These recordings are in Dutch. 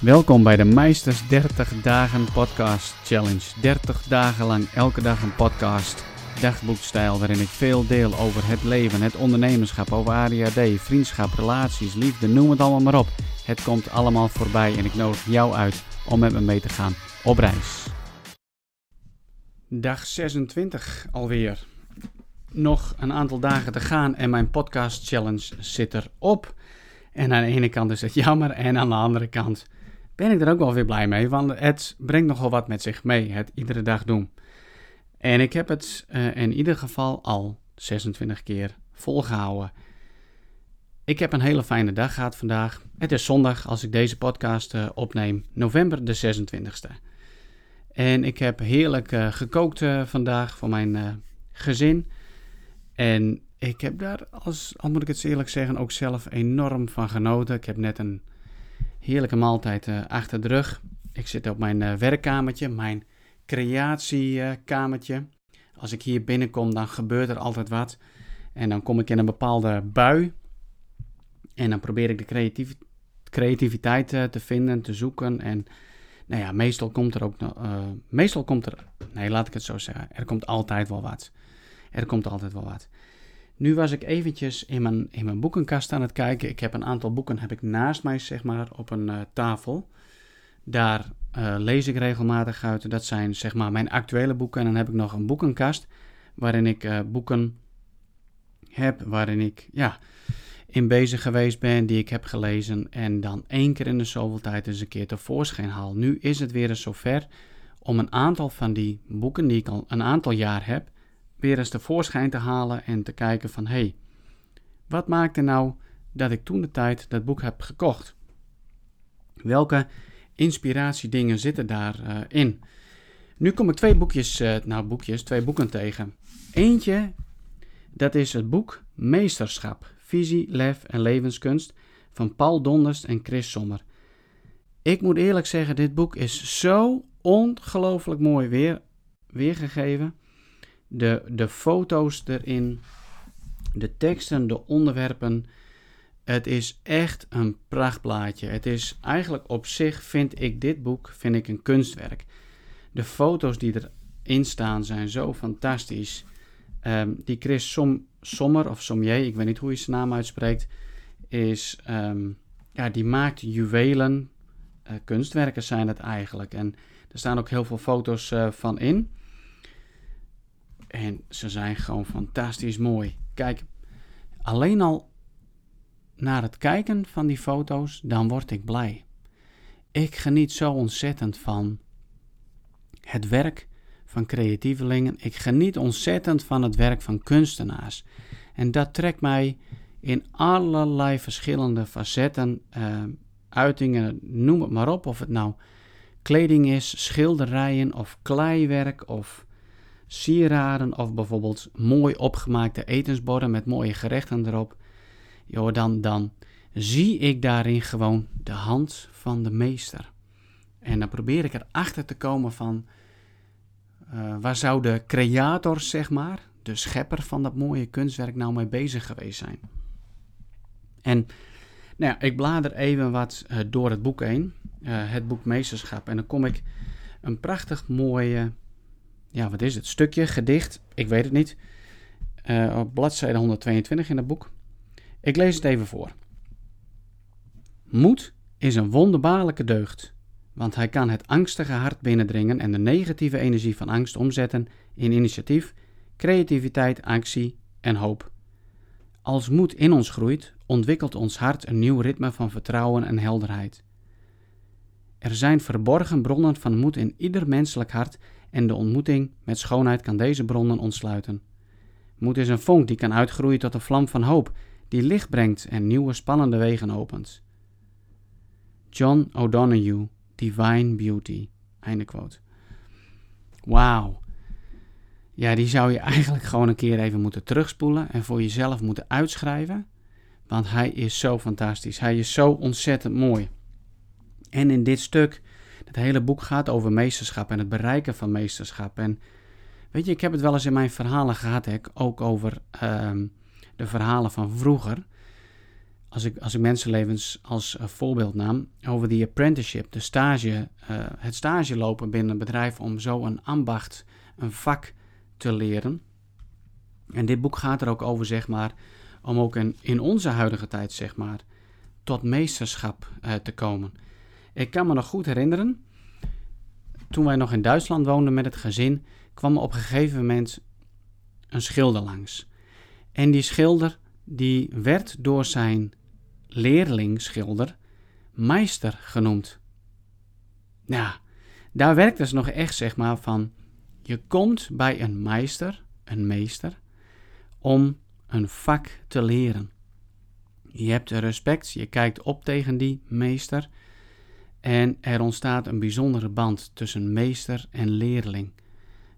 Welkom bij de Meisters 30 Dagen Podcast Challenge. 30 dagen lang elke dag een podcast, dagboekstijl waarin ik veel deel over het leven, het ondernemerschap, over ADHD, vriendschap, relaties, liefde, noem het allemaal maar op. Het komt allemaal voorbij en ik nodig jou uit om met me mee te gaan op reis. Dag 26 alweer. Nog een aantal dagen te gaan en mijn podcast challenge zit erop. En aan de ene kant is het jammer en aan de andere kant ben ik er ook wel weer blij mee, want het brengt nogal wat met zich mee, het iedere dag doen. En ik heb het uh, in ieder geval al 26 keer volgehouden. Ik heb een hele fijne dag gehad vandaag. Het is zondag als ik deze podcast uh, opneem, november de 26e. En ik heb heerlijk uh, gekookt vandaag voor mijn gezin. En ik heb daar, als, al moet ik het eerlijk zeggen, ook zelf enorm van genoten. Ik heb net een heerlijke maaltijd uh, achter de rug. Ik zit op mijn uh, werkkamertje, mijn creatiekamertje. Als ik hier binnenkom, dan gebeurt er altijd wat. En dan kom ik in een bepaalde bui. En dan probeer ik de creativiteit uh, te vinden, te zoeken. En nou ja, meestal komt er ook. meestal komt er. Nee, laat ik het zo zeggen. Er komt altijd wel wat. Er komt altijd wel wat. Nu was ik eventjes in mijn, in mijn boekenkast aan het kijken. Ik heb een aantal boeken heb ik naast mij, zeg maar, op een uh, tafel. Daar uh, lees ik regelmatig uit. Dat zijn, zeg maar, mijn actuele boeken. En dan heb ik nog een boekenkast waarin ik uh, boeken heb, waarin ik, ja, in bezig geweest ben, die ik heb gelezen. En dan één keer in de zoveel tijd eens een keer tevoorschijn haal. Nu is het weer eens zover om een aantal van die boeken die ik al een aantal jaar heb weer eens tevoorschijn te halen en te kijken van hé, hey, wat maakte nou dat ik toen de tijd dat boek heb gekocht? Welke inspiratiedingen zitten daarin? Uh, in? nu kom ik twee boekjes, uh, nou boekjes, twee boeken tegen. Eentje, dat is het boek Meesterschap, Visie, Lef en Levenskunst van Paul Donders en Chris Sommer. Ik moet eerlijk zeggen, dit boek is zo ongelooflijk mooi weer, weergegeven de, de foto's erin, de teksten, de onderwerpen. Het is echt een prachtplaatje. Het is eigenlijk op zich, vind ik dit boek, vind ik een kunstwerk. De foto's die erin staan zijn zo fantastisch. Um, die Chris Som, Sommer, of Sommier, ik weet niet hoe je zijn naam uitspreekt, is, um, ja, die maakt juwelen. Uh, kunstwerken zijn het eigenlijk. En er staan ook heel veel foto's uh, van in. En ze zijn gewoon fantastisch mooi. Kijk, alleen al naar het kijken van die foto's, dan word ik blij. Ik geniet zo ontzettend van het werk van creatievelingen. Ik geniet ontzettend van het werk van kunstenaars. En dat trekt mij in allerlei verschillende facetten, uh, uitingen, noem het maar op. Of het nou kleding is, schilderijen of kleiwerk of sieraden of bijvoorbeeld mooi opgemaakte etensborden met mooie gerechten erop, joh, dan, dan zie ik daarin gewoon de hand van de meester. En dan probeer ik erachter te komen van uh, waar zou de creator, zeg maar, de schepper van dat mooie kunstwerk nou mee bezig geweest zijn. En nou ja, ik blader even wat uh, door het boek heen, uh, het boek Meesterschap. En dan kom ik een prachtig mooie ja, wat is het? Stukje, gedicht, ik weet het niet. Uh, op bladzijde 122 in het boek. Ik lees het even voor. Moed is een wonderbaarlijke deugd, want hij kan het angstige hart binnendringen en de negatieve energie van angst omzetten in initiatief, creativiteit, actie en hoop. Als moed in ons groeit, ontwikkelt ons hart een nieuw ritme van vertrouwen en helderheid. Er zijn verborgen bronnen van moed in ieder menselijk hart en de ontmoeting met schoonheid kan deze bronnen ontsluiten. Moed is een vonk die kan uitgroeien tot een vlam van hoop, die licht brengt en nieuwe spannende wegen opent. John O'Donoghue, Divine Beauty. Einde quote. Wauw. Ja, die zou je eigenlijk gewoon een keer even moeten terugspoelen en voor jezelf moeten uitschrijven. Want hij is zo fantastisch. Hij is zo ontzettend mooi. En in dit stuk het hele boek gaat over meesterschap en het bereiken van meesterschap. En weet je, ik heb het wel eens in mijn verhalen gehad, hè, ook over um, de verhalen van vroeger. als ik, als ik mensenlevens als uh, voorbeeld nam, over die apprenticeship, de stage, uh, het stage lopen binnen een bedrijf om zo een ambacht, een vak te leren. En dit boek gaat er ook over, zeg maar, om ook in, in onze huidige tijd, zeg maar, tot meesterschap uh, te komen. Ik kan me nog goed herinneren, toen wij nog in Duitsland woonden met het gezin, kwam er op een gegeven moment een schilder langs. En die schilder, die werd door zijn leerlingschilder meester genoemd. Ja, daar werkte ze nog echt, zeg maar, van je komt bij een meester, een meester, om een vak te leren. Je hebt respect, je kijkt op tegen die meester en er ontstaat een bijzondere band tussen meester en leerling.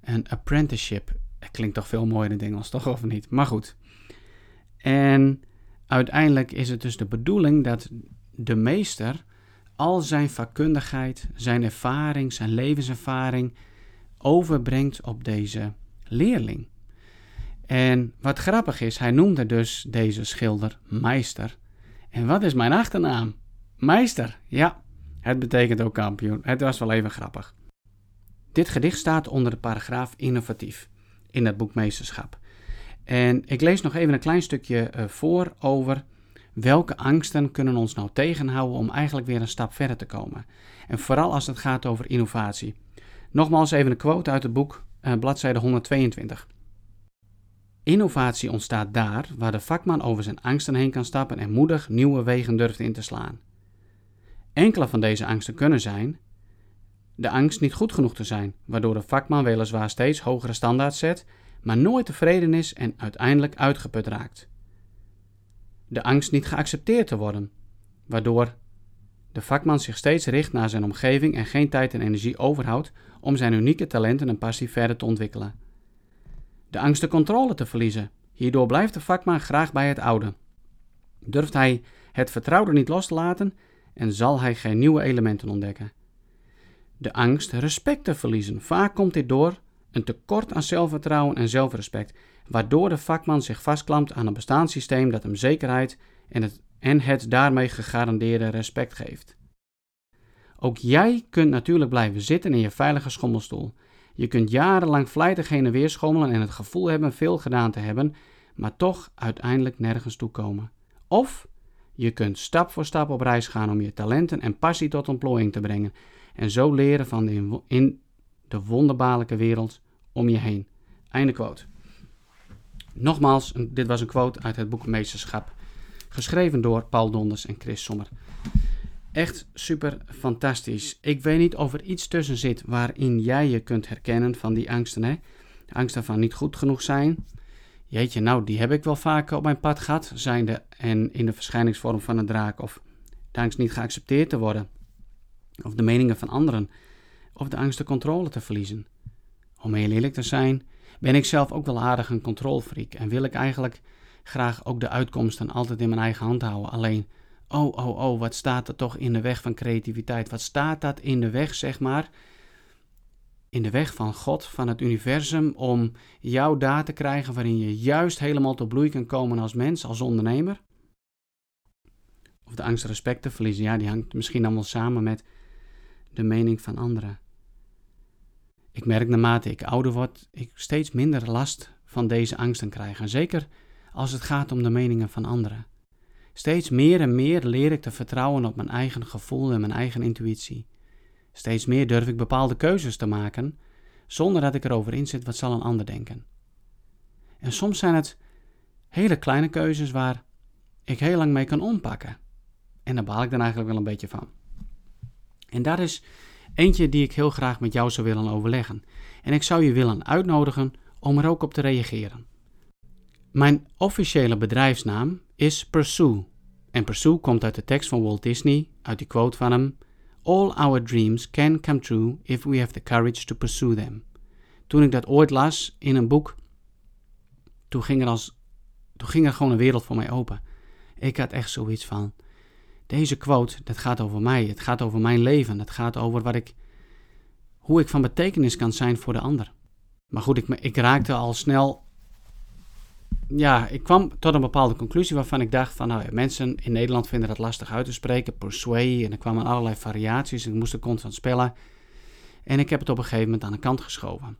Een apprenticeship. Het klinkt toch veel mooier in het Engels, toch of niet? Maar goed. En uiteindelijk is het dus de bedoeling dat de meester al zijn vakkundigheid, zijn ervaring, zijn levenservaring overbrengt op deze leerling. En wat grappig is, hij noemde dus deze schilder Meister. En wat is mijn achternaam? Meister, ja, het betekent ook kampioen. Het was wel even grappig. Dit gedicht staat onder de paragraaf innovatief in het boek Meesterschap. En ik lees nog even een klein stukje eh, voor over welke angsten kunnen ons nou tegenhouden om eigenlijk weer een stap verder te komen. En vooral als het gaat over innovatie. Nogmaals even een quote uit het boek, uh, bladzijde 122. Innovatie ontstaat daar waar de vakman over zijn angsten heen kan stappen en moedig nieuwe wegen durft in te slaan. Enkele van deze angsten kunnen zijn de angst niet goed genoeg te zijn, waardoor de vakman weliswaar steeds hogere standaards zet, maar nooit tevreden is en uiteindelijk uitgeput raakt. De angst niet geaccepteerd te worden, waardoor de vakman zich steeds richt naar zijn omgeving en geen tijd en energie overhoudt om zijn unieke talenten en passie verder te ontwikkelen. De angst de controle te verliezen. Hierdoor blijft de vakman graag bij het oude. Durft hij het vertrouwde niet los te laten en zal hij geen nieuwe elementen ontdekken. De angst respect te verliezen. Vaak komt dit door een tekort aan zelfvertrouwen en zelfrespect, waardoor de vakman zich vastklampt aan een bestaanssysteem dat hem zekerheid en het, en het daarmee gegarandeerde respect geeft. Ook jij kunt natuurlijk blijven zitten in je veilige schommelstoel. Je kunt jarenlang vlijtig heen en weer schommelen en het gevoel hebben veel gedaan te hebben, maar toch uiteindelijk nergens toe komen. Of je kunt stap voor stap op reis gaan om je talenten en passie tot ontplooiing te brengen en zo leren van de in de wonderbaarlijke wereld om je heen. Einde quote. Nogmaals, dit was een quote uit het boek Meesterschap, geschreven door Paul Donders en Chris Sommer. Echt super fantastisch. Ik weet niet of er iets tussen zit waarin jij je kunt herkennen van die angsten. Hè? De angsten van niet goed genoeg zijn. Jeetje, nou, die heb ik wel vaker op mijn pad gehad, zijnde en in de verschijningsvorm van een draak. Of de angst niet geaccepteerd te worden. Of de meningen van anderen. Of de angst de controle te verliezen. Om heel eerlijk te zijn, ben ik zelf ook wel aardig een controlfreak. En wil ik eigenlijk graag ook de uitkomsten altijd in mijn eigen hand houden. Alleen oh, oh, oh, wat staat er toch in de weg van creativiteit? Wat staat dat in de weg, zeg maar, in de weg van God, van het universum, om jou daar te krijgen waarin je juist helemaal tot bloei kan komen als mens, als ondernemer? Of de angst respect te verliezen, ja, die hangt misschien wel samen met de mening van anderen. Ik merk naarmate ik ouder word, ik steeds minder last van deze angsten krijg. En zeker als het gaat om de meningen van anderen. Steeds meer en meer leer ik te vertrouwen op mijn eigen gevoel en mijn eigen intuïtie. Steeds meer durf ik bepaalde keuzes te maken, zonder dat ik erover inzit wat zal een ander denken. En soms zijn het hele kleine keuzes waar ik heel lang mee kan ompakken. En daar baal ik dan eigenlijk wel een beetje van. En dat is eentje die ik heel graag met jou zou willen overleggen. En ik zou je willen uitnodigen om er ook op te reageren. Mijn officiële bedrijfsnaam is Pursue. En Pursue komt uit de tekst van Walt Disney, uit die quote van hem: All our dreams can come true if we have the courage to pursue them. Toen ik dat ooit las in een boek, toen ging er, als, toen ging er gewoon een wereld voor mij open. Ik had echt zoiets van: deze quote, dat gaat over mij, het gaat over mijn leven, het gaat over wat ik, hoe ik van betekenis kan zijn voor de ander. Maar goed, ik, ik raakte al snel ja, ik kwam tot een bepaalde conclusie waarvan ik dacht van, nou ja, mensen in Nederland vinden dat lastig uit te spreken, persuade, en er kwamen allerlei variaties, ik moest er constant spellen. En ik heb het op een gegeven moment aan de kant geschoven.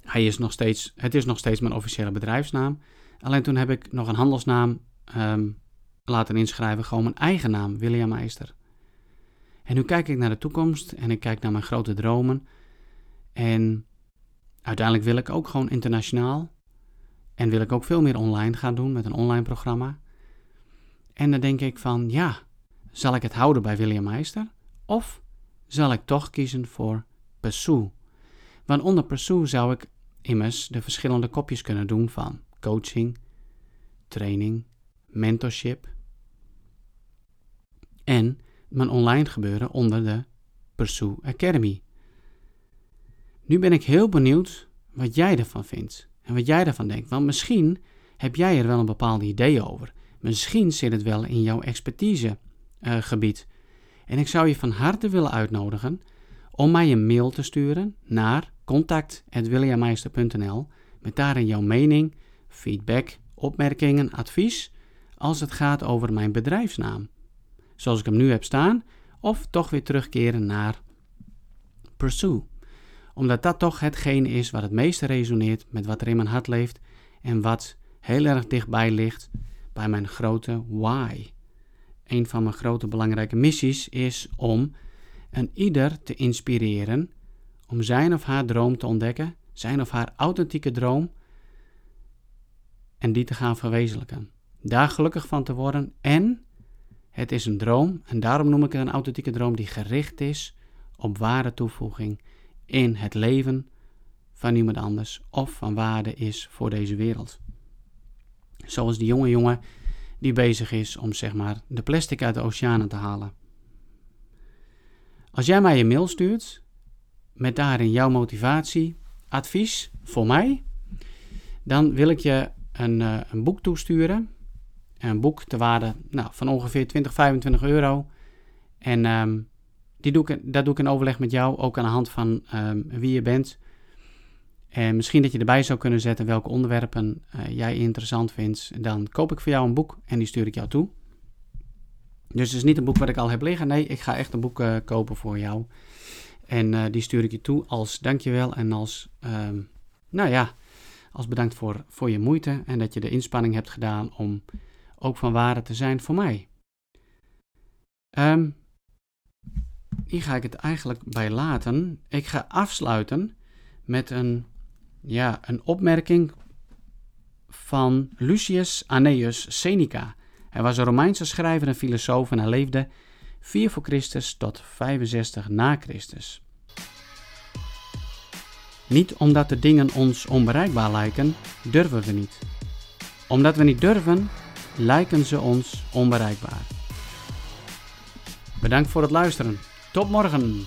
Hij is nog steeds, het is nog steeds mijn officiële bedrijfsnaam. Alleen toen heb ik nog een handelsnaam ehm, laten inschrijven, gewoon mijn eigen naam, William Meister. En nu kijk ik naar de toekomst en ik kijk naar mijn grote dromen. En uiteindelijk wil ik ook gewoon internationaal. En wil ik ook veel meer online gaan doen met een online programma. En dan denk ik van, ja, zal ik het houden bij William Meister? Of zal ik toch kiezen voor Pursue? Want onder Pursue zou ik immers de verschillende kopjes kunnen doen van coaching, training, mentorship en mijn online gebeuren onder de Pursue Academy. Nu ben ik heel benieuwd wat jij ervan vindt en wat jij ervan denkt. Want misschien heb jij er wel een bepaald idee over. Misschien zit het wel in jouw expertisegebied. Uh, en ik zou je van harte willen uitnodigen om mij een mail te sturen naar contact.williammeister.nl met daarin jouw mening, feedback, opmerkingen, advies als het gaat over mijn bedrijfsnaam. Zoals ik hem nu heb staan, of toch weer terugkeren naar Pursue. Omdat dat toch hetgeen is wat het meeste resoneert met wat er in mijn hart leeft en wat heel erg dichtbij ligt bij mijn grote why. Een van mijn grote belangrijke missies is om een ieder te inspireren om zijn of haar droom te ontdekken, zijn of haar authentieke droom, en die te gaan verwezenlijken. Daar gelukkig van te worden en het is een droom, en daarom noem ik het een authentieke droom die gericht is op ware toevoeging in het leven van iemand anders of van waarde is voor deze wereld. Zoals die jonge jongen die bezig is om zeg maar de plastic uit de oceanen te halen. Als jij mij een mail stuurt met daarin jouw motivatie, advies voor mij, dan wil ik je een, uh, een boek toesturen. Een boek te waarde nou, van ongeveer 20, 25 euro. En um, die doe ik, dat doe ik in overleg met jou, ook aan de hand van um, wie je bent. En misschien dat je erbij zou kunnen zetten welke onderwerpen uh, jij interessant vindt. Dan koop ik voor jou een boek en die stuur ik jou toe. Dus het is niet een boek wat ik al heb liggen. Nee, ik ga echt een boek uh, kopen voor jou. En uh, die stuur ik je toe als dankjewel en als, um, nou ja, als bedankt voor, voor je moeite. En dat je de inspanning hebt gedaan om ook van waarde te zijn voor mij. Um, hier ga ik het eigenlijk bij laten. Ik ga afsluiten met een, ja, een opmerking van Lucius Annaeus Seneca. Hij was een Romeinse schrijver en filosoof en hij leefde 4 voor Christus tot 65 na Christus. Niet omdat de dingen ons onbereikbaar lijken, durven we niet. Omdat we niet durven, lijken ze ons onbereikbaar. Bedankt voor het luisteren. Tot morgen!